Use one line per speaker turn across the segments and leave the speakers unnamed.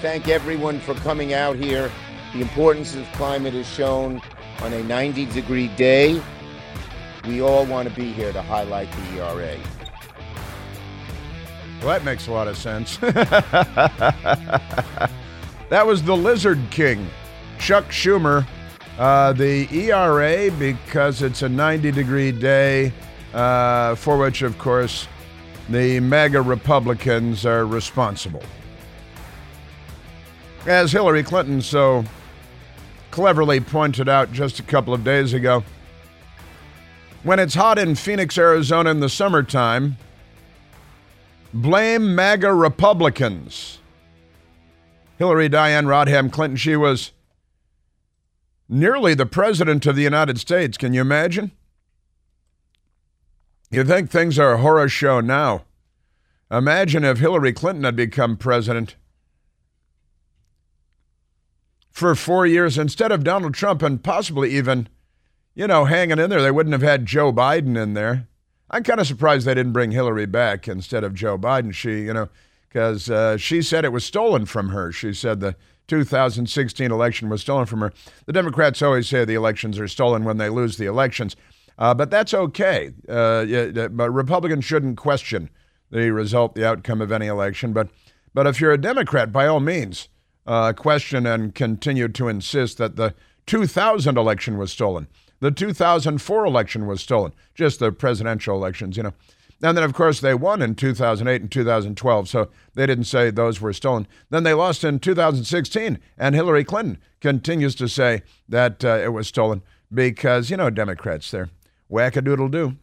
thank everyone for coming out here. The importance of climate is shown on a 90 degree day. We all want to be here to highlight the ERA.
Well, that makes a lot of sense. that was the Lizard King, Chuck Schumer. Uh, the ERA, because it's a 90 degree day, uh, for which, of course, the MAGA Republicans are responsible. As Hillary Clinton so cleverly pointed out just a couple of days ago, when it's hot in Phoenix, Arizona in the summertime, blame MAGA Republicans. Hillary Diane Rodham Clinton, she was nearly the president of the United States. Can you imagine? You think things are a horror show now. Imagine if Hillary Clinton had become president for four years instead of Donald Trump and possibly even, you know, hanging in there. They wouldn't have had Joe Biden in there. I'm kind of surprised they didn't bring Hillary back instead of Joe Biden. She, you know, because uh, she said it was stolen from her. She said the 2016 election was stolen from her. The Democrats always say the elections are stolen when they lose the elections, uh, but that's okay. Uh, yeah, but Republicans shouldn't question the result, the outcome of any election. But, but if you're a Democrat, by all means, uh, question and continued to insist that the 2000 election was stolen. The 2004 election was stolen, just the presidential elections, you know. And then, of course, they won in 2008 and 2012, so they didn't say those were stolen. Then they lost in 2016, and Hillary Clinton continues to say that uh, it was stolen because, you know, Democrats, they're wackadoodle doo,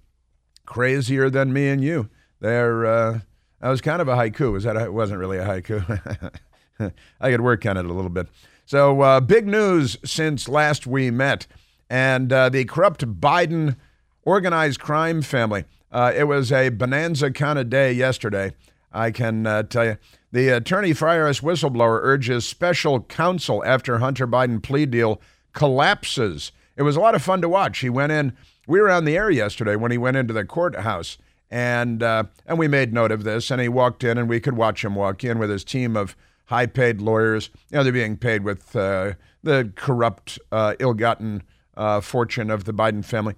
crazier than me and you. They're, uh, that was kind of a haiku. Was that, a, it wasn't really a haiku. I could work on it a little bit. So, uh, big news since last we met. And uh, the corrupt Biden organized crime family. Uh, it was a bonanza kind of day yesterday, I can uh, tell you. The attorney for whistleblower urges special counsel after Hunter Biden plea deal collapses. It was a lot of fun to watch. He went in, we were on the air yesterday when he went into the courthouse, and, uh, and we made note of this. And he walked in, and we could watch him walk in with his team of high paid lawyers. You know, they're being paid with uh, the corrupt, uh, ill gotten uh, fortune of the Biden family.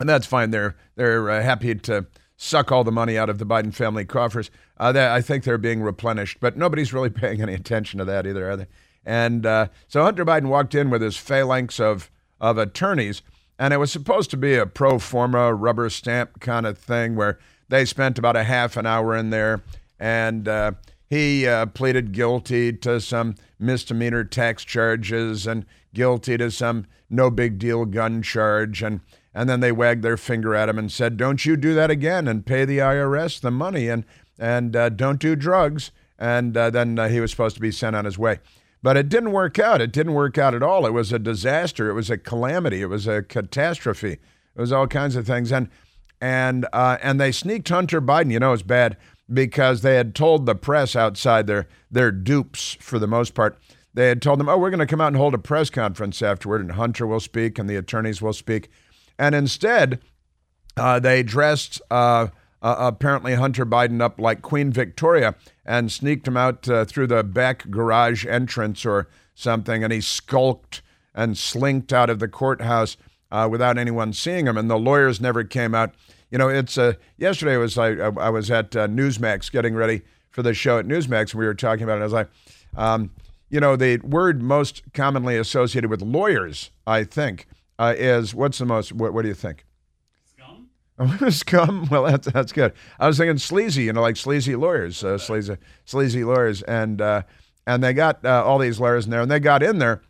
And that's fine. They're, they're uh, happy to suck all the money out of the Biden family coffers. Uh, they, I think they're being replenished, but nobody's really paying any attention to that either, are they? And uh, so Hunter Biden walked in with his phalanx of, of attorneys, and it was supposed to be a pro forma rubber stamp kind of thing where they spent about a half an hour in there and he uh, pleaded guilty to some misdemeanor tax charges and guilty to some no big deal gun charge. And, and then they wagged their finger at him and said, Don't you do that again and pay the IRS the money and, and uh, don't do drugs. And uh, then uh, he was supposed to be sent on his way. But it didn't work out. It didn't work out at all. It was a disaster. It was a calamity. It was a catastrophe. It was all kinds of things. And and uh, and they sneaked Hunter Biden. You know, it's bad because they had told the press outside their their dupes for the most part. They had told them, "Oh, we're going to come out and hold a press conference afterward, and Hunter will speak, and the attorneys will speak." And instead, uh, they dressed uh, uh, apparently Hunter Biden up like Queen Victoria and sneaked him out uh, through the back garage entrance or something, and he skulked and slinked out of the courthouse uh, without anyone seeing him. And the lawyers never came out you know, it's uh, yesterday was I, I was at uh, Newsmax getting ready for the show at Newsmax, and we were talking about it. I was like, um, you know, the word most commonly associated with lawyers, I think, uh, is what's the most? What, what do you think?
Scum.
Scum. Well, that's that's good. I was thinking sleazy. You know, like sleazy lawyers, uh, sleazy sleazy lawyers, and uh, and they got uh, all these lawyers in there, and they got in there,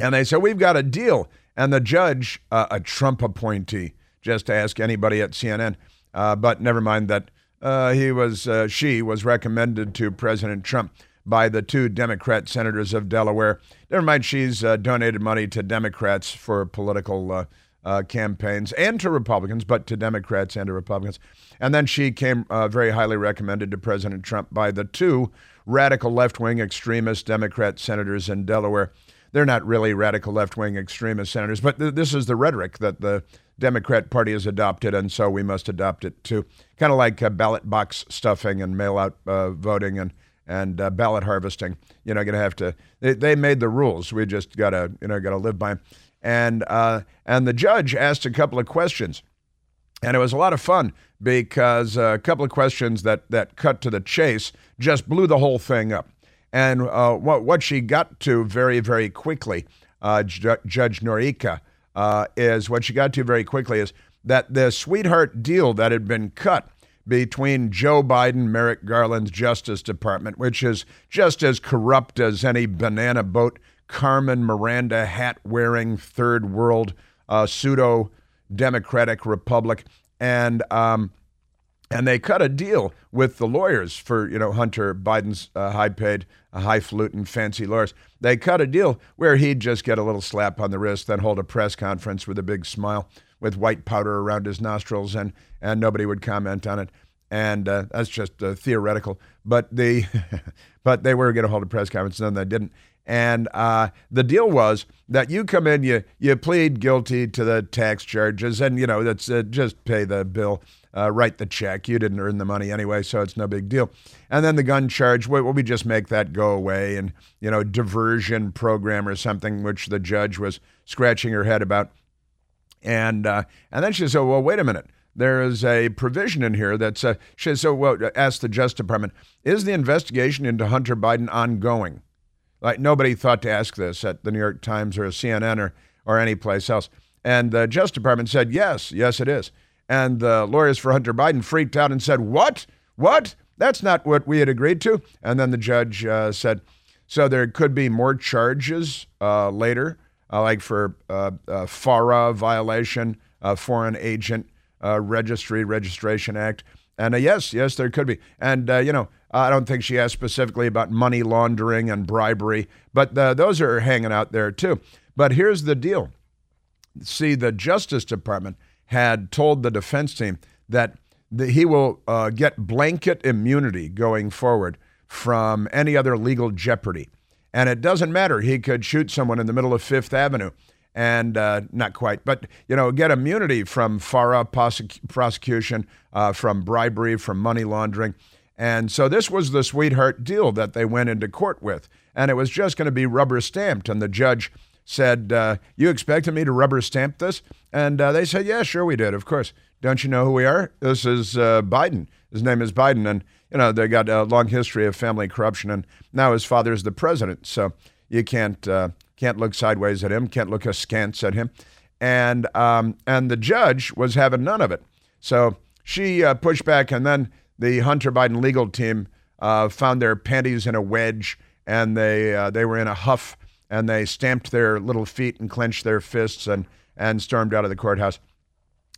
and they said we've got a deal, and the judge, uh, a Trump appointee just to ask anybody at CNN. Uh, but never mind that uh, he was, uh, she was recommended to President Trump by the two Democrat senators of Delaware. Never mind, she's uh, donated money to Democrats for political uh, uh, campaigns and to Republicans, but to Democrats and to Republicans. And then she came very highly recommended to President Trump by the two radical left wing extremist Democrat senators in Delaware. They're not really radical left wing extremist senators, but th- this is the rhetoric that the Democrat Party has adopted, and so we must adopt it too. Kind of like uh, ballot box stuffing and mail out uh, voting and, and uh, ballot harvesting. You know, going to have to. They, they, made the rules. We just got to you know got to live by them. And uh, and the judge asked a couple of questions, and it was a lot of fun because a couple of questions that that cut to the chase just blew the whole thing up. And uh, what what she got to very very quickly, uh, J- Judge Noreika, uh, is what she got to very quickly is that the sweetheart deal that had been cut between Joe Biden, Merrick Garland's Justice Department, which is just as corrupt as any banana boat, Carmen Miranda hat wearing third world uh, pseudo democratic republic, and um, and they cut a deal with the lawyers for you know Hunter Biden's uh, high paid, uh, highfalutin, fancy lawyers. They cut a deal where he'd just get a little slap on the wrist, then hold a press conference with a big smile with white powder around his nostrils, and and nobody would comment on it. And uh, that's just uh, theoretical. But they, but they were going to hold a press conference, and then they didn't. And uh, the deal was that you come in, you you plead guilty to the tax charges, and you know that's uh, just pay the bill, uh, write the check. You didn't earn the money anyway, so it's no big deal. And then the gun charge, well, we just make that go away, and you know diversion program or something, which the judge was scratching her head about. And uh, and then she said, "Well, wait a minute. There is a provision in here that's." Uh, she said, "So, well, asked the Justice Department, is the investigation into Hunter Biden ongoing?" Like nobody thought to ask this at the New York Times or CNN or or any place else. And the Justice Department said, "Yes, yes, it is." And the lawyers for Hunter Biden freaked out and said, "What? What? That's not what we had agreed to." And then the judge uh, said, "So there could be more charges uh, later." uh, like for uh, uh, FARA violation, uh, Foreign Agent Registry Registration Act. And yes, yes, there could be. And, you know, I don't think she asked specifically about money laundering and bribery, but those are hanging out there too. But here's the deal see, the Justice Department had told the defense team that the, he will get blanket immunity going forward from any other legal jeopardy. And it doesn't matter. He could shoot someone in the middle of Fifth Avenue and uh, not quite, but you know, get immunity from FARA prosecution, uh, from bribery, from money laundering. And so this was the sweetheart deal that they went into court with. And it was just going to be rubber stamped. And the judge said, uh, You expected me to rubber stamp this? And uh, they said, Yeah, sure, we did, of course. Don't you know who we are? This is uh, Biden. His name is Biden. And you know, they got a long history of family corruption, and now his father is the president. So you can't uh, can't look sideways at him, can't look askance at him, and um, and the judge was having none of it. So she uh, pushed back, and then the Hunter Biden legal team uh, found their panties in a wedge, and they they were in a huff, and they stamped their little feet and clenched their fists, and and stormed out of the courthouse.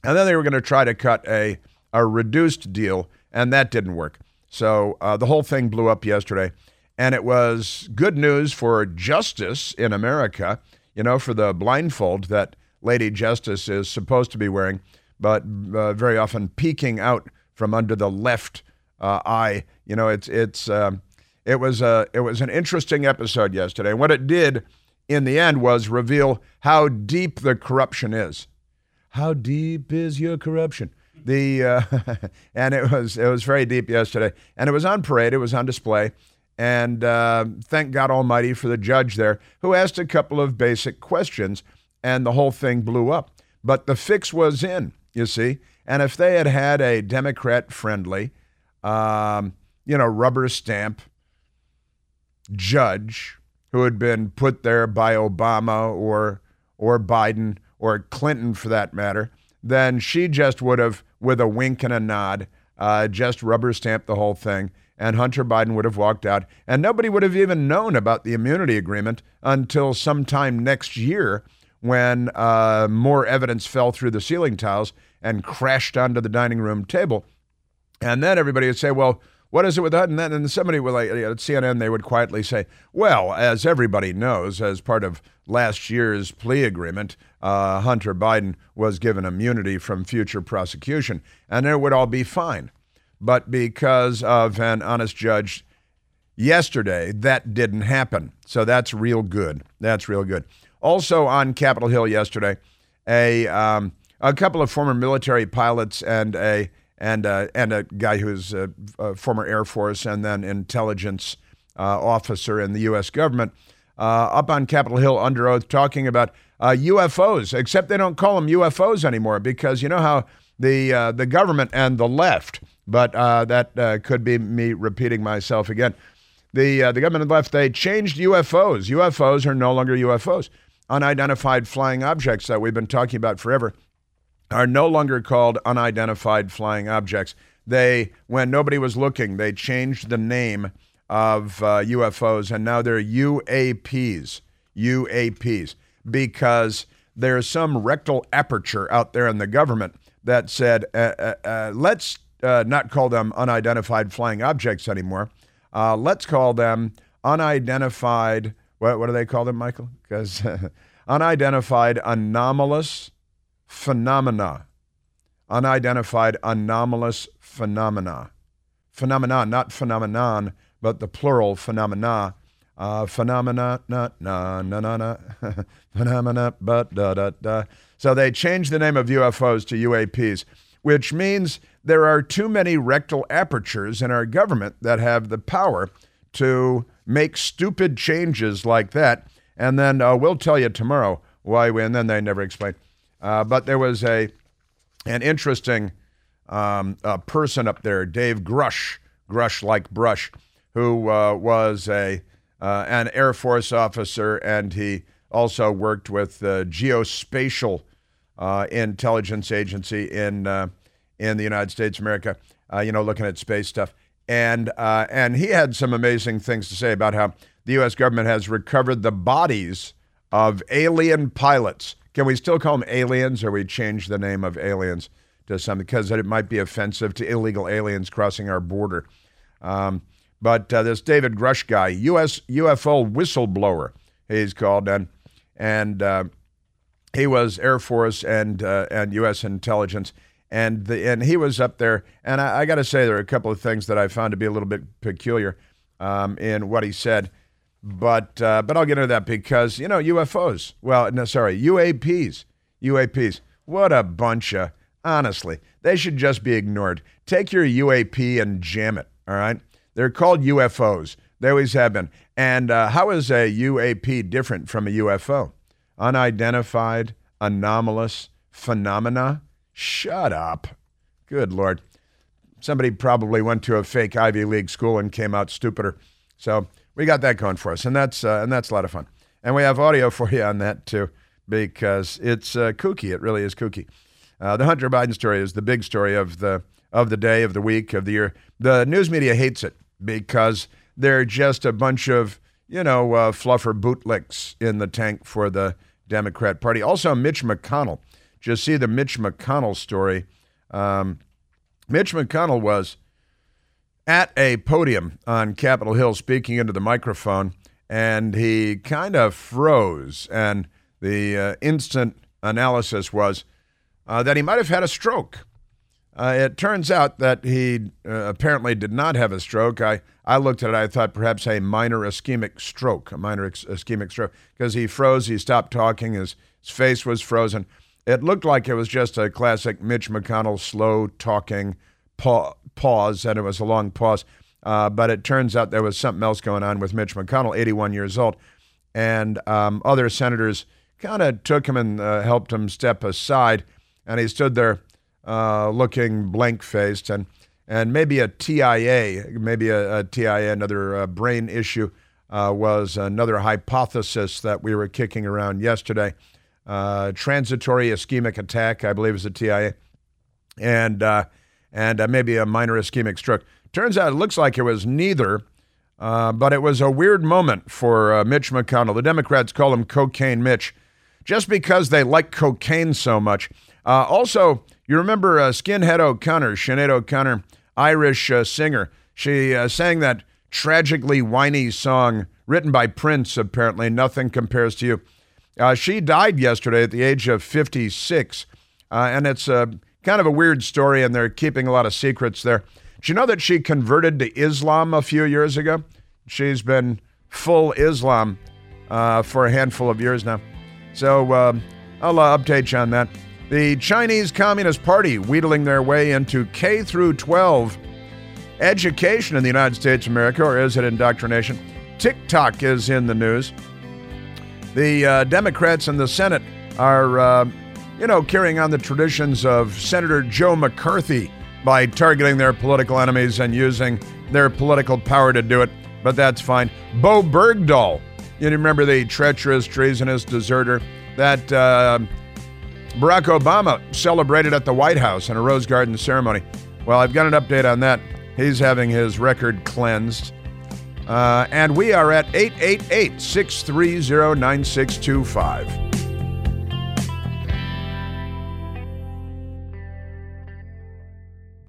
And then they were going to try to cut a a reduced deal, and that didn't work. So uh, the whole thing blew up yesterday. And it was good news for justice in America, you know, for the blindfold that Lady Justice is supposed to be wearing, but uh, very often peeking out from under the left uh, eye. You know, it's it's um, it was a it was an interesting episode yesterday. And what it did in the end was reveal how deep the corruption is. How deep is your corruption? The uh, and it was it was very deep yesterday, and it was on parade. It was on display, and uh, thank God Almighty for the judge there who asked a couple of basic questions, and the whole thing blew up. But the fix was in, you see. And if they had had a Democrat friendly, um, you know, rubber stamp judge who had been put there by Obama or or Biden or Clinton for that matter, then she just would have with a wink and a nod, uh, just rubber stamped the whole thing, and Hunter Biden would have walked out, and nobody would have even known about the immunity agreement until sometime next year when uh, more evidence fell through the ceiling tiles and crashed onto the dining room table. And then everybody would say, well, what is it with that? And then somebody would like at CNN, they would quietly say, well, as everybody knows, as part of last year's plea agreement, uh, Hunter Biden was given immunity from future prosecution, and it would all be fine. But because of an honest judge yesterday, that didn't happen. So that's real good. That's real good. Also on Capitol Hill yesterday, a um, a couple of former military pilots and a and uh, and a guy who's a, a, former Air Force and then intelligence uh, officer in the U.S. government, uh, up on Capitol Hill under oath, talking about UFOs. Uh, except they don't call them UFOs anymore because you know how the the government and the left, but that could be me repeating myself again. The the government and the left they changed UFOs. UFOs are no longer UFOs. Unidentified flying objects that we've been talking about forever are no longer called unidentified flying objects. They, when nobody was looking, they changed the name of uh, UFOs and now they're UAPs. UAPs. Because there's some rectal aperture out there in the government that said, uh, uh, uh let's uh, not call them unidentified flying objects anymore. Uh, let's call them unidentified, what, what do they call them, Michael? Because unidentified anomalous phenomena, unidentified anomalous phenomena. Phenomena, not phenomenon, but the plural phenomena. Uh, phenomena, na, na, na, na, na, phenomena, but da, da, da. So they changed the name of UFOs to UAPs, which means there are too many rectal apertures in our government that have the power to make stupid changes like that. And then uh, we'll tell you tomorrow why we, and then they never explain. Uh, but there was a an interesting um, person up there, Dave Grusch, Grusch like brush, who uh, was a uh, an Air Force officer, and he also worked with the Geospatial uh, Intelligence Agency in uh, in the United States of America. you know, looking at space stuff, and and he had some amazing things to say about how the U.S. government has recovered the bodies of alien pilots can we still call them aliens, or we change the name of aliens to something because it might be offensive to illegal aliens crossing our border? Um, but uh, this David Grusch guy, U.S. UFO whistleblower, he's called, and and uh, he was Air Force and uh, and U.S. intelligence, and the and he was up there. And I, I got to say, there are a couple of things that I found to be a little bit peculiar um, in what he said. But uh, but I'll get into that because you know UFOs. Well, no, sorry, UAPs. UAPs. What a bunch of honestly. They should just be ignored. Take your UAP and jam it. All right. They're called UFOs. They always have been. And uh, how is a UAP different from a UFO? Unidentified, anomalous phenomena. Shut up. Good lord. Somebody probably went to a fake Ivy League school and came out stupider. So we got that going for us, and that's uh, and that's a lot of fun. And we have audio for you on that too, because it's uh, kooky. It really is kooky. Uh, the Hunter Biden story is the big story of the of the day, of the week, of the year. The news media hates it because they're just a bunch of you know uh, fluffer bootlicks in the tank for the Democrat Party. Also, Mitch McConnell. Just see the Mitch McConnell story. Um, Mitch McConnell was at a podium on Capitol Hill speaking into the microphone, and he kind of froze. And the uh, instant analysis was uh, that he might have had a stroke. Uh, it turns out that he uh, apparently did not have a stroke. I, I looked at it, I thought perhaps a minor ischemic stroke, a minor ex- ischemic stroke, because he froze, he stopped talking, his, his face was frozen. It looked like it was just a classic Mitch McConnell slow talking, pa- pause, and it was a long pause. Uh, but it turns out there was something else going on with Mitch McConnell, 81 years old, and um, other senators kind of took him and uh, helped him step aside, and he stood there uh, looking blank faced, and and maybe a TIA, maybe a, a TIA, another uh, brain issue, uh, was another hypothesis that we were kicking around yesterday. Uh, transitory ischemic attack, I believe, is a TIA, and and uh, maybe a minor ischemic stroke. Turns out it looks like it was neither, uh, but it was a weird moment for uh, Mitch McConnell. The Democrats call him Cocaine Mitch just because they like cocaine so much. Uh, also, you remember uh, Skinhead O'Connor, Sinead O'Connor, Irish uh, singer. She sang that tragically whiny song written by Prince, apparently, Nothing Compares to You. she died yesterday at the age of 56, and it's a kind of a weird story, and they're keeping a lot of secrets there. Do you know that she converted to Islam a few years ago? She's been full Islam uh, for a handful of years now. So uh, I'll uh, update you on that. The Chinese Communist Party wheedling their way into K through 12 education in the United States of America, or is it indoctrination? TikTok is in the news. The uh, Democrats in the Senate are, uh, you know, carrying on the traditions of Senator Joe McCarthy by targeting their political enemies and using their political power to do it, but that's fine. Bo Bergdahl, you remember the treacherous, treasonous deserter that uh, Barack Obama celebrated at the White House in a Rose Garden ceremony. Well, I've got an update on that. He's having his record cleansed. Uh, and we are at 888 630 9625.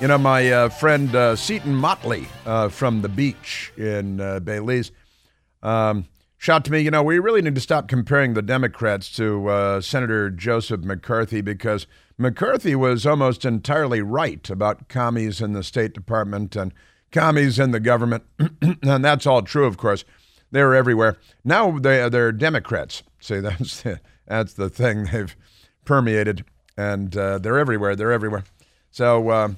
You know, my uh, friend uh, Seton Motley uh, from the beach in uh, Belize um, shot to me, you know, we really need to stop comparing the Democrats to uh, Senator Joseph McCarthy because McCarthy was almost entirely right about commies in the State Department and commies in the government. and that's all true, of course. They're everywhere. Now they, they're Democrats. See, that's the, that's the thing they've permeated and uh, they're everywhere. They're everywhere. So uh,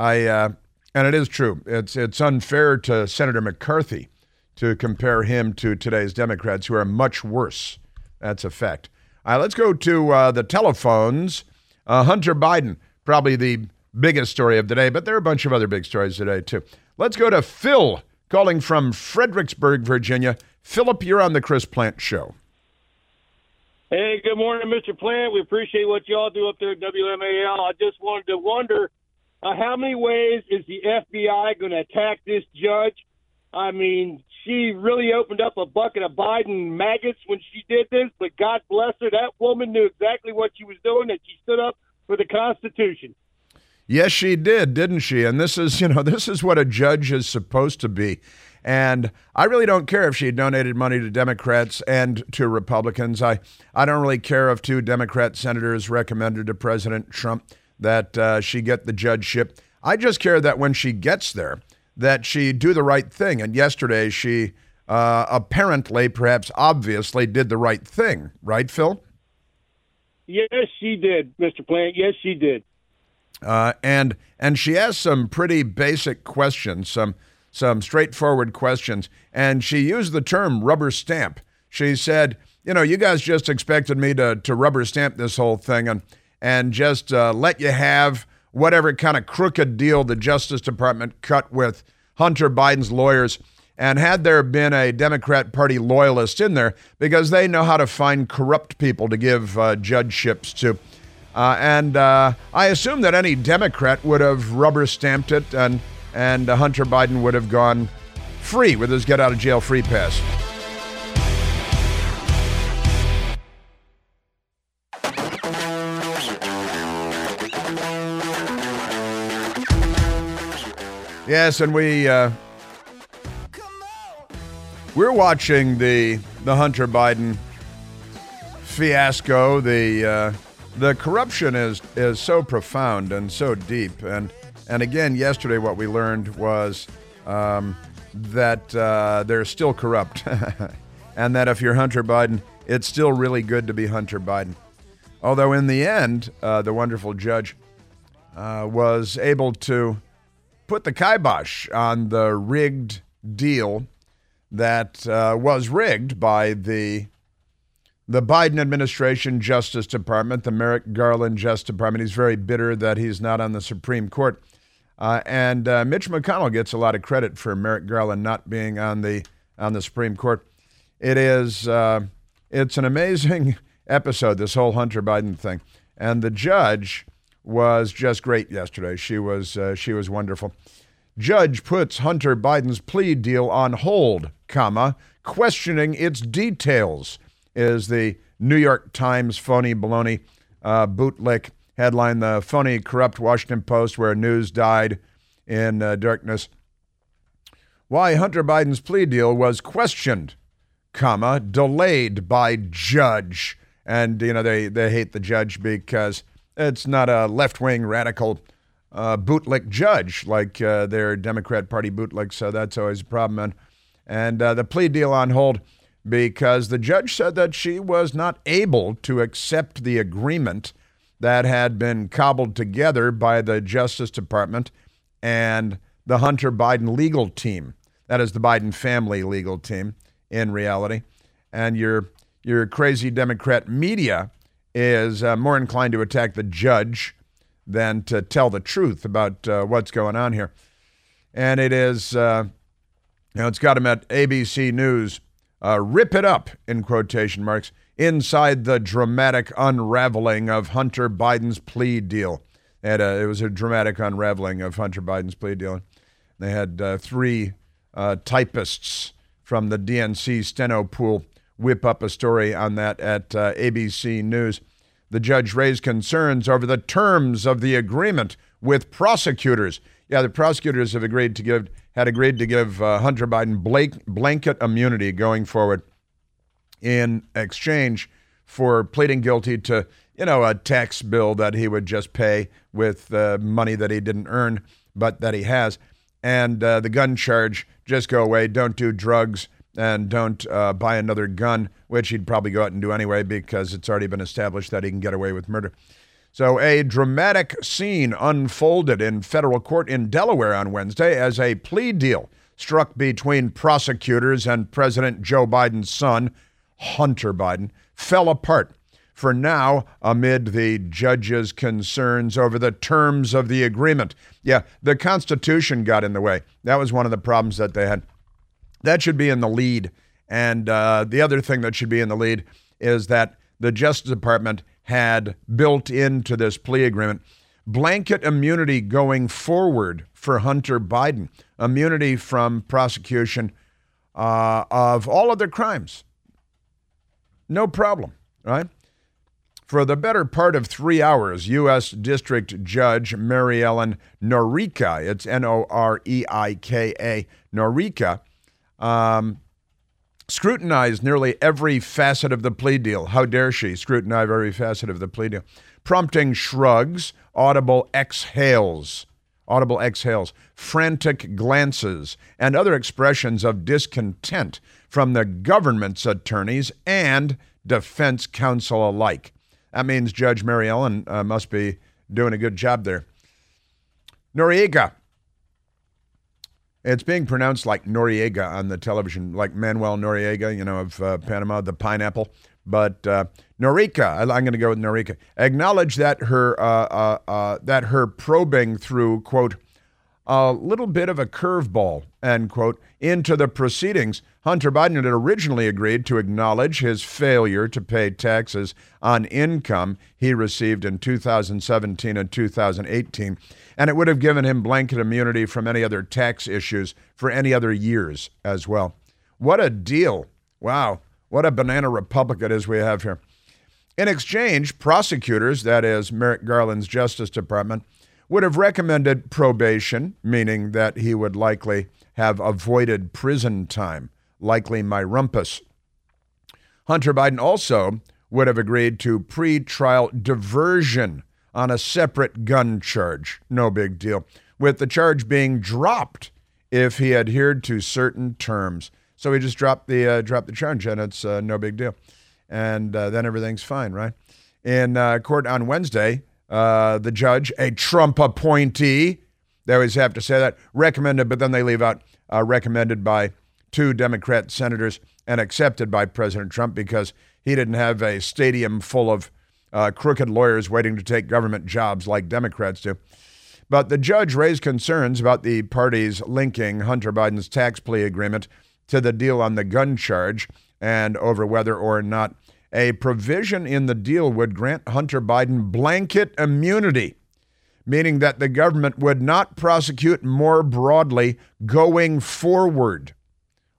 I, uh, and it is true. It's it's unfair to Senator McCarthy to compare him to today's Democrats, who are much worse. That's a fact. All right, let's go to uh, the telephones. Uh, Hunter Biden, probably the biggest story of the day, but there are a bunch of other big stories today too. Let's go to Phil, calling from Fredericksburg, Virginia. Philip, you're on the Chris Plante Show.
Hey, good morning, Mr. Plante. We appreciate what you all do up there at WMAL. I just wanted to wonder uh, how many ways is the FBI going to attack this judge? I mean, she really opened up a bucket of Biden maggots when she did this, but God bless her. That woman knew exactly what she was doing, and she stood up for the Constitution.
Yes, she did, didn't she? And this is, you know, this is what a judge is supposed to be. And I really don't care if she donated money to Democrats and to Republicans. I, I don't really care if two Democrat senators recommended to President Trump that uh, she get the judgeship. I just care that when she gets there, that she do the right thing. And yesterday, she uh, apparently, perhaps obviously, did the right thing. Right, Phil?
Yes, she did, Mr. Plante. Yes, she did.
Uh, and and she asked some pretty basic questions, some some straightforward questions, and she used the term rubber stamp. She said, "You know, you guys just expected me to to rubber stamp this whole thing and and just uh, let you have whatever kind of crooked deal the Justice Department cut with Hunter Biden's lawyers." And had there been a Democrat Party loyalist in there, because they know how to find corrupt people to give uh, judgeships to. Uh, and uh, I assume that any Democrat would have rubber stamped it, and and Hunter Biden would have gone free with his get out of jail free pass. Yes, and we uh, we're watching the the Hunter Biden fiasco. The uh, the corruption is is so profound and so deep. And and again, yesterday, what we learned was um, that uh, they're still corrupt, and that if you're Hunter Biden, it's still really good to be Hunter Biden. Although in the end, uh, the wonderful judge uh, was able to put the kibosh on the rigged deal that uh, was rigged by the the Biden administration Justice Department, the Merrick Garland Justice Department. He's very bitter that he's not on the Supreme Court. Uh, and uh, Mitch McConnell gets a lot of credit for Merrick Garland not being on the on the Supreme Court. It is uh, it's an amazing episode, this whole Hunter Biden thing. And the judge was just great yesterday. She was uh, she was wonderful. Judge puts Hunter Biden's plea deal on hold, comma, questioning its details. Is the New York Times phony baloney uh, bootlick headline? The phony, corrupt Washington Post, where news died in uh, darkness. Why Hunter Biden's plea deal was questioned, comma, delayed by judge. And, you know, they, they hate the judge because it's not a left wing radical uh, bootlick judge like uh, their Democrat Party bootlick, so that's always a problem. And, and uh, the plea deal on hold because the judge said that she was not able to accept the agreement that had been cobbled together by the Justice Department and the Hunter Biden legal team. That is the Biden family legal team in reality. And your, your crazy Democrat media is uh, more inclined to attack the judge than to tell the truth about uh, what's going on here. And it is, uh, you know, it's got him at ABC News. Uh, rip it up, in quotation marks, inside the dramatic unraveling of Hunter Biden's plea deal. And, it was a dramatic unraveling of Hunter Biden's plea deal. They had uh, three uh, typists from the DNC steno pool whip up a story on that at uh, ABC News. The judge raised concerns over the terms of the agreement with prosecutors. Yeah, the prosecutors have agreed to give had agreed to give uh, Hunter Biden blank, blanket immunity going forward in exchange for pleading guilty to you know a tax bill that he would just pay with uh, money that he didn't earn but that he has, and uh, the gun charge just go away. Don't do drugs and don't uh, buy another gun, which he'd probably go out and do anyway because it's already been established that he can get away with murder. So, a dramatic scene unfolded in federal court in Delaware on Wednesday as a plea deal struck between prosecutors and President Joe Biden's son, Hunter Biden, fell apart. For now, amid the judge's concerns over the terms of the agreement. Yeah, the Constitution got in the way. That was one of the problems that they had. That should be in the lead. And uh, the other thing that should be in the lead is that the Justice Department had built into this plea agreement blanket immunity going forward for Hunter Biden, immunity from prosecution uh, of all other crimes. No problem, right? For the better part of three hours, U.S. District Judge Mary Ellen Noreika, it's N O R E I K A, Noreika, um, scrutinized nearly every facet of the plea deal. How dare she scrutinize every facet of the plea deal? Prompting shrugs, audible exhales, audible exhales, frantic glances, and other expressions of discontent from the government's attorneys and defense counsel alike. That means Judge Mary Ellen uh, must be doing a good job there. Noriega it's being pronounced like Noriega on the television, like Manuel Noriega, you know, of uh, Panama, the pineapple. But uh, Norika, I'm going to go with Norica. Acknowledge that her uh, uh, uh, that her probing through quote a little bit of a curveball end quote into the proceedings. Hunter Biden had originally agreed to acknowledge his failure to pay taxes on income he received in 2017 and 2018 and it would have given him blanket immunity from any other tax issues for any other years as well. What a deal. Wow. What a banana republic it is we have here. In exchange, prosecutors, that is Merrick Garland's Justice Department, would have recommended probation, meaning that he would likely have avoided prison time, likely my rumpus. Hunter Biden also would have agreed to pre-trial diversion on a separate gun charge. No big deal. With the charge being dropped if he adhered to certain terms. So he just dropped the uh, dropped the charge, and it's uh, no big deal. And uh, then everything's fine, right? In uh, court on Wednesday, uh, the judge, a Trump appointee, they always have to say that, recommended, but then they leave out uh, recommended by two Democrat senators and accepted by President Trump because he didn't have a stadium full of uh, crooked lawyers waiting to take government jobs like Democrats do. But the judge raised concerns about the parties linking Hunter Biden's tax plea agreement to the deal on the gun charge, and over whether or not a provision in the deal would grant Hunter Biden blanket immunity, meaning that the government would not prosecute more broadly going forward.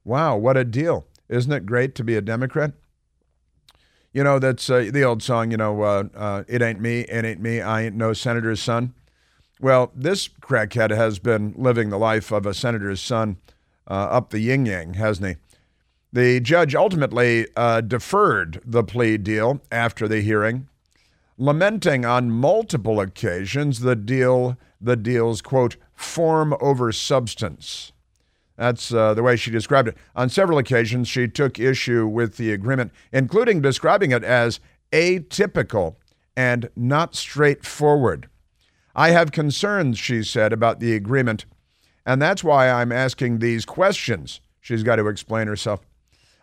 Wow, what a deal. Isn't it great to be a Democrat? You know, that's uh, the old song, you know, uh, uh, it ain't me, it ain't me, I ain't no senator's son. Well, this crackhead has been living the life of a senator's son uh, up the yin yang, hasn't he? The judge ultimately uh, deferred the plea deal after the hearing, lamenting on multiple occasions the deal, the deal's quote form over substance. That's uh, the way she described it. On several occasions, she took issue with the agreement, including describing it as atypical and not straightforward. I have concerns, she said, about the agreement, and that's why I'm asking these questions. She's got to explain herself.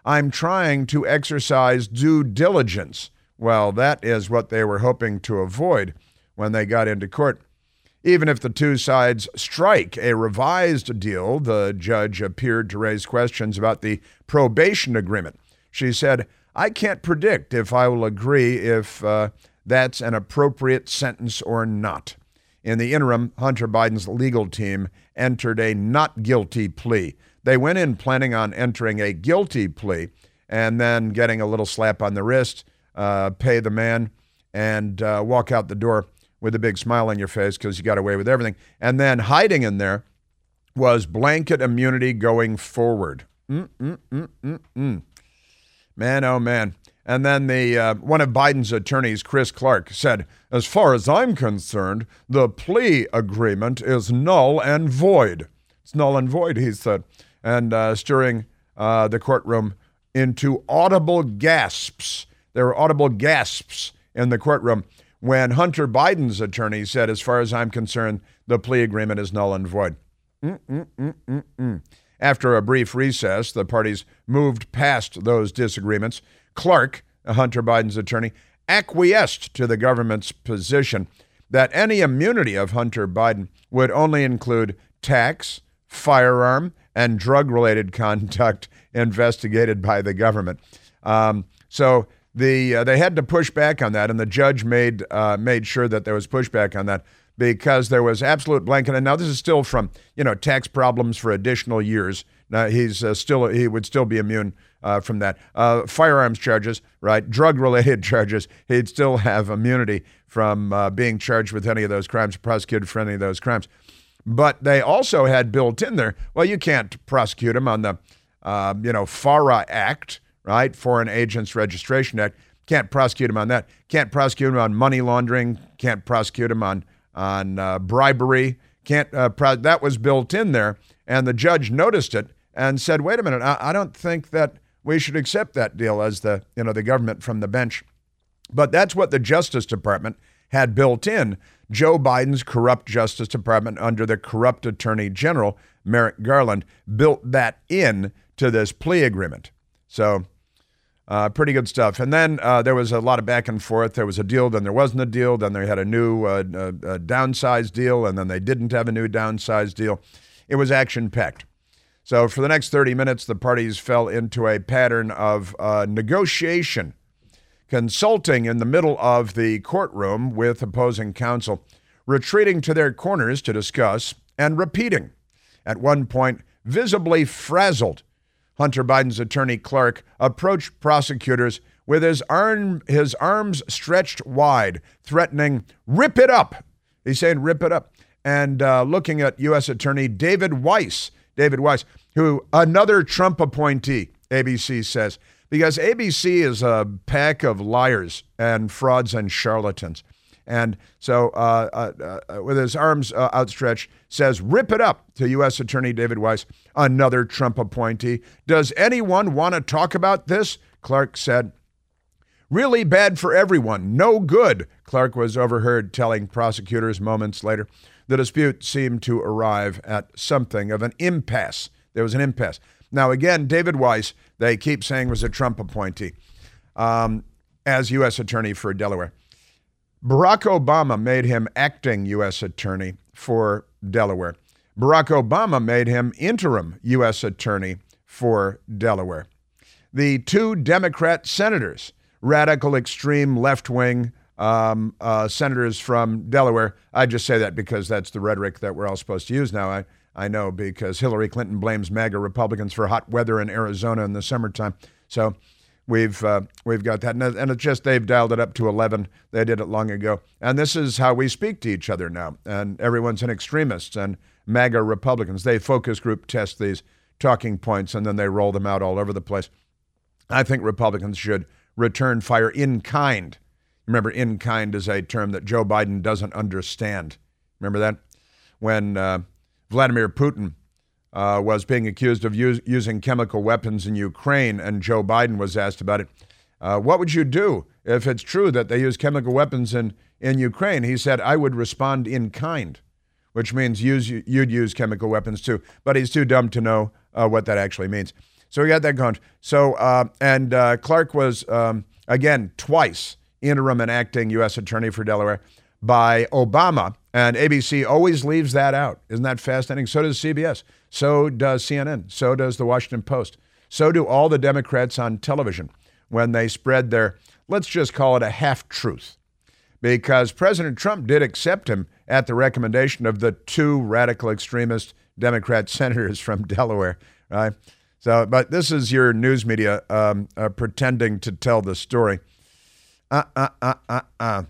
I'm trying to exercise due diligence. Well, that is what they were hoping to avoid when they got into court. Even if the two sides strike a revised deal, the judge appeared to raise questions about the probation agreement. She said, I can't predict if I will agree if uh, that's an appropriate sentence or not. In the interim, Hunter Biden's legal team entered a not guilty plea. They went in planning on entering a guilty plea and then getting a little slap on the wrist, uh, pay the man, and uh, walk out the door with a big smile on your face because you got away with everything. And then hiding in there was blanket immunity going forward. Mm-mm-mm-mm-mm. Man, oh man. And then the uh, one of Biden's attorneys, Chris Clark, said, "As far as I'm concerned, the plea agreement is null and void. It's null and void," he said and uh, stirring uh, the courtroom into audible gasps. There were audible gasps in the courtroom when Hunter Biden's attorney said, as far as I'm concerned, the plea agreement is null and void. Mm-mm-mm-mm-mm. After a brief recess, the parties moved past those disagreements. Clark, Hunter Biden's attorney, acquiesced to the government's position that any immunity of Hunter Biden would only include tax, firearm, and drug related conduct investigated by the government. Um, so the uh, they had to push back on that, and the judge made uh, made sure that there was pushback on that because there was absolute blanket. And now this is still from you know tax problems for additional years. Now he's uh, still he would still be immune uh, from that. Uh, firearms charges, right? Drug related charges, he'd still have immunity from uh, being charged with any of those crimes, prosecuted for any of those crimes. But they also had built in there, well, you can't prosecute him on the, uh, you know, FARA Act, right? Foreign Agents Registration Act. Can't prosecute him on that. Can't prosecute him on money laundering. Can't prosecute him on on uh, bribery. Can't. Uh, pro- that was built in there, and the judge noticed it and said, "Wait a minute. I, I don't think that we should accept that deal as the you know the government from the bench." But that's what the Justice Department had built in Joe Biden's corrupt Justice Department under the corrupt Attorney General, Merrick Garland, built that in to this plea agreement. So, uh, pretty good stuff. And then uh, there was a lot of back and forth. There was a deal, then there wasn't a deal, then they had a new uh, uh downsized deal, and then they didn't have a new downsized deal. It was action packed. So, for the next 30 minutes, the parties fell into a pattern of uh, negotiation consulting in the middle of the courtroom with opposing counsel, retreating to their corners to discuss, and repeating. At one point, visibly frazzled, Hunter Biden's attorney Clark approached prosecutors with his, arm, his arms stretched wide, threatening, rip it up. He's saying, rip it up. And uh, looking at U.S. Attorney David Weiss, David Weiss, who another Trump appointee, ABC says, because ABC is a pack of liars and frauds and charlatans. And so, uh, uh, uh, with his arms uh, outstretched, says, Rip it up to U.S. Attorney David Weiss, another Trump appointee. Does anyone want to talk about this? Clark said. Really bad for everyone. No good, Clark was overheard telling prosecutors moments later. The dispute seemed to arrive at something of an impasse. There was an impasse. Now, again, David Weiss, they keep saying was a Trump appointee um, as U.S. Attorney for Delaware. Barack Obama made him acting U.S. Attorney for Delaware. Barack Obama made him interim U.S. Attorney for Delaware. the two Democrat senators, radical extreme left wing um, uh, senators from Delaware. I just say that because that's the rhetoric that we're all supposed to use now. I, I know because Hillary Clinton blames MAGA Republicans for hot weather in Arizona in the summertime. So we've uh, we've got that, and it's just they've dialed it up to 11. They did it long ago, and this is how we speak to each other now. And everyone's an extremist and MAGA Republicans. They focus group test these talking points, and then they roll them out all over the place. I think Republicans should return fire in kind. Remember, in kind is a term that Joe Biden doesn't understand. Remember that? When uh, Vladimir Putin uh, was being accused of use, using chemical weapons in Ukraine, and Joe Biden was asked about it. Uh, what would you do if it's true that they use chemical weapons in, in Ukraine? He said, I would respond in kind, which means use, you'd use chemical weapons too. But he's too dumb to know uh, what that actually means. So we got that going. So, uh, and uh, Clark was, um, again, twice interim and acting U.S. Attorney for Delaware by Obama. And ABC always leaves that out. Isn't that fascinating? So does CBS. So does CNN. So does the Washington Post. So do all the Democrats on television when they spread their, let's just call it a half truth. Because President Trump did accept him at the recommendation of the two radical extremist Democrat senators from Delaware, right? So, but this is your news media um, uh, pretending to tell the story. Uh, uh, uh, uh, uh.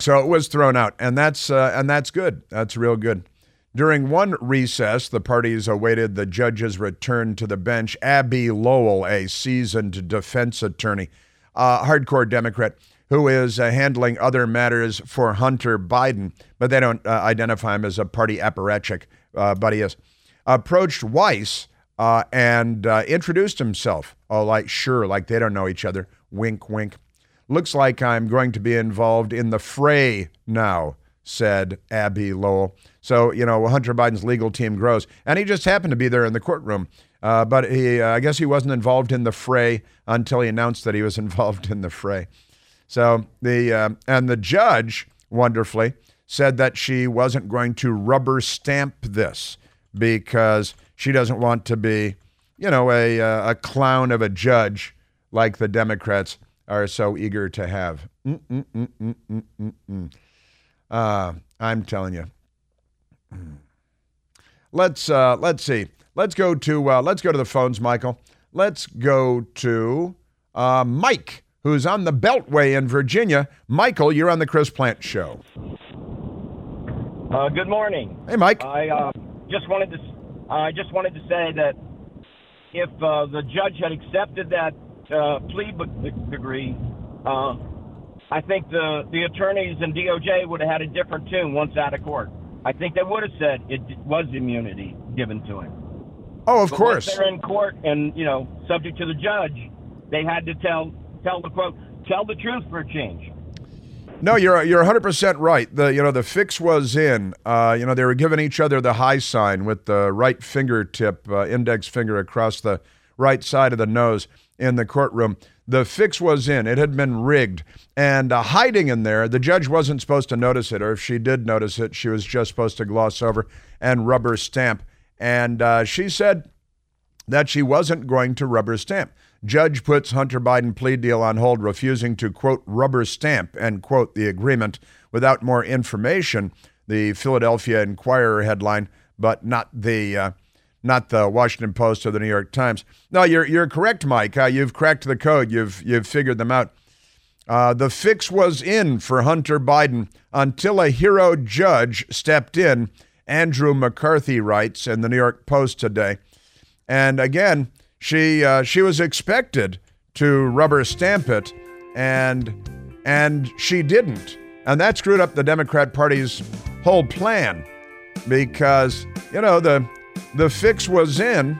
So it was thrown out, and that's uh, and that's good. That's real good. During one recess, the parties awaited the judge's return to the bench. Abbe Lowell, a seasoned defense attorney, a hardcore Democrat, who is uh, handling other matters for Hunter Biden, but they don't uh, identify him as a party apparatchik, uh, but he is, approached Weiss uh, and uh, introduced himself. Oh, like, sure, like they don't know each other. Wink, wink. Looks like I'm going to be involved in the fray now, said Abbe Lowell. So, you know, Hunter Biden's legal team grows. And he just happened to be there in the courtroom. Uh, but he, uh, I guess he wasn't involved in the fray until he announced that he was involved in the fray. So the, uh, and the judge, wonderfully, said that she wasn't going to rubber stamp this because she doesn't want to be, you know, a, uh, a clown of a judge like the Democrats are so eager to have. Uh, I'm telling you. Let's uh, let's see. Let's go to uh, let's go to the phones, Michael. Let's go to uh, Mike, who's on the Beltway in Virginia. Michael, you're on the Chris Plante Show.
Uh, good morning.
Hey, Mike.
I uh, just wanted to I just wanted to say that if uh, the judge had accepted that uh, plea degree, uh, I think the the attorneys and DOJ would have had a different tune once out of court. I think they would have said it was immunity given to him.
Oh, of
but
course.
Once they're in court and you know subject to the judge, they had to tell tell the quote tell the truth for a change.
No, you're you're 100 percent right. The you know the fix was in. Uh, you know they were giving each other the high sign with the right fingertip, uh, index finger across the right side of the nose in the courtroom. The fix was in. It had been rigged and uh, hiding in there. The judge wasn't supposed to notice it, or if she did notice it, she was just supposed to gloss over and rubber stamp. And uh, she said that she wasn't going to rubber stamp. Judge puts Hunter Biden plea deal on hold, refusing to quote rubber stamp and quote the agreement without more information. The Philadelphia Inquirer headline, but not the uh, not the Washington Post or the New York Times. No, you're you're correct, Mike. Uh, you've cracked the code. You've you've figured them out. Uh, the fix was in for Hunter Biden until a hero judge stepped in. Andrew McCarthy writes in the New York Post today, and again, she uh, she was expected to rubber stamp it, and and she didn't, and that screwed up the Democrat Party's whole plan because you know the the fix was in,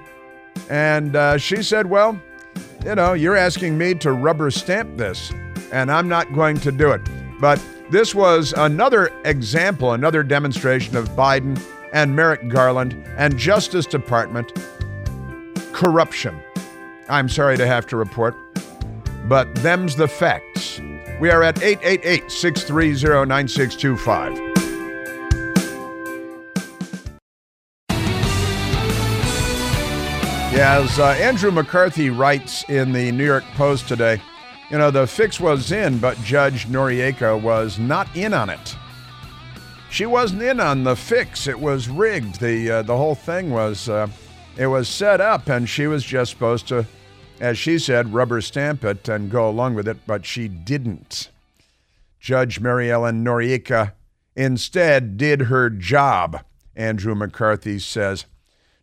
and uh, she said, Well, you know, you're asking me to rubber stamp this, and I'm not going to do it. But this was another example, another demonstration of Biden and Merrick Garland and Justice Department corruption. I'm sorry to have to report, but them's the facts. We are at 888 630 9625. Yeah, as uh, Andrew McCarthy writes in the New York Post today, you know, the fix was in, but Judge Noreika was not in on it. She wasn't in on the fix. It was rigged. The uh, the whole thing was uh, it was set up, and she was just supposed to, as she said, rubber stamp it and go along with it, but she didn't. Judge Mary Ellen Noreika instead did her job. Andrew McCarthy says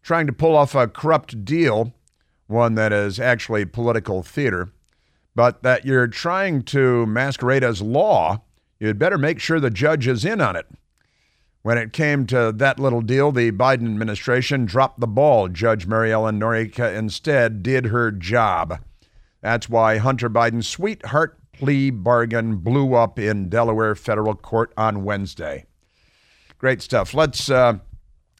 trying to pull off a corrupt deal, one that is actually political theater, but that you're trying to masquerade as law, you'd better make sure the judge is in on it. When it came to that little deal, the Biden administration dropped the ball. Judge Mary Ellen Noreika instead did her job. That's why Hunter Biden's sweetheart plea bargain blew up in Delaware federal court on Wednesday. Great stuff. Let's uh,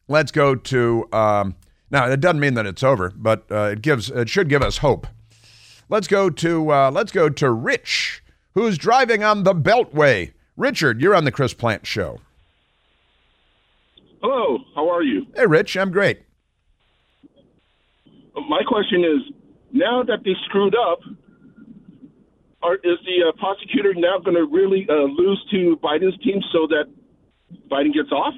let's go to um, now. It doesn't mean that it's over, but uh, it gives it should give us hope. Let's go to uh, let's go to Rich, who's driving on the Beltway. Richard, you're on the Chris Plante Show.
Hello, how are you?
Hey, Rich, I'm great.
My question is: Now that they screwed up, are, is the uh, prosecutor now going to really uh, lose to Biden's team so that Biden gets off?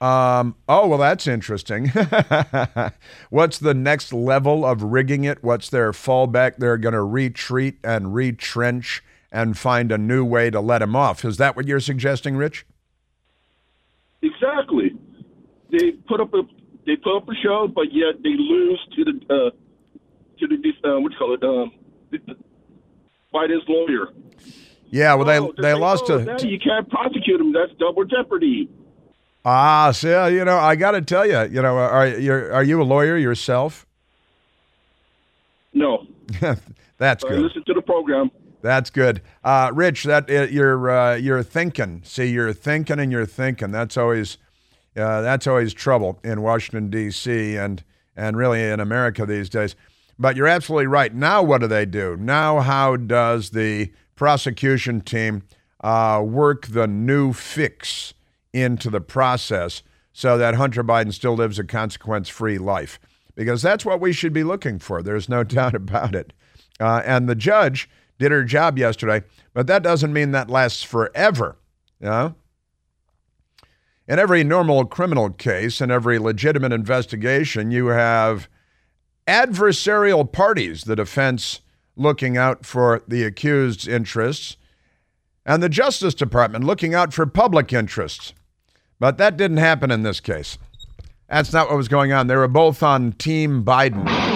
Um, oh, well, that's interesting. What's the next level of rigging it? What's their fallback? They're going to retreat and retrench and find a new way to let him off. Is that what you're suggesting, Rich?
Exactly. They put up a they put up a show, but yet they lose to the uh, to the uh, what do you call it? Um, Biden's lawyer.
Yeah, well, they
Oh,
they
say,
lost
oh,
to.
you can't prosecute him. That's double jeopardy.
Ah, so you know, I got to tell you, you know, are you are you a lawyer yourself?
No,
That's good.
listen to the program.
That's good, uh, Rich. That uh, you're uh, you're thinking. See, you're thinking and you're thinking. That's always uh, that's always trouble in Washington D.C. and and really in America these days. But you're absolutely right. Now, what do they do? Now, how does the prosecution team uh, work the new fix into the process so that Hunter Biden still lives a consequence-free life? Because that's what we should be looking for. There's no doubt about it. Uh, and the judge did her job yesterday, but that doesn't mean that lasts forever. You know? In every normal criminal case, in every legitimate investigation, you have adversarial parties, the defense looking out for the accused's interests, and the Justice Department looking out for public interests. But that didn't happen in this case. That's not what was going on. They were both on Team Biden.